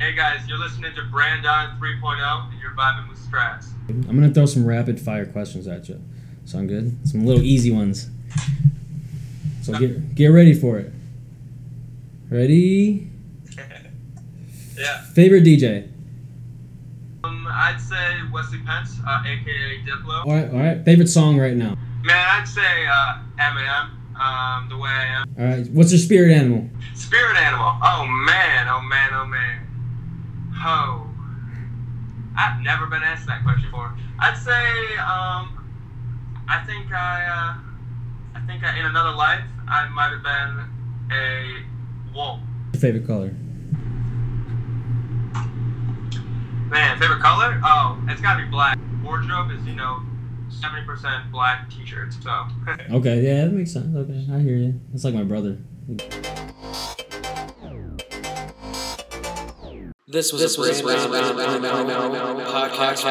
Hey guys, you're listening to Brandon 3.0 and you're vibing with Strats. I'm gonna throw some rapid fire questions at you. Sound good? Some little easy ones. So get get ready for it. Ready? Yeah. Favorite DJ? Um, I'd say Wesley Pentz, uh, aka Diplo. All right, all right. Favorite song right now? Man, I'd say uh, Eminem, um, the way I am. All right. What's your spirit animal? Spirit animal. Oh man, oh man, oh man. Oh. I've never been asked that question before. I'd say, um, I think I, uh, I think I, in another life, I might have been a wolf. Your favorite color? Man, favorite color? Oh, it's gotta be black. Wardrobe is, you know, 70% black t-shirts, so. Okay, yeah, that makes sense. Okay, I hear you. That's like my brother. This was this a was a podcast.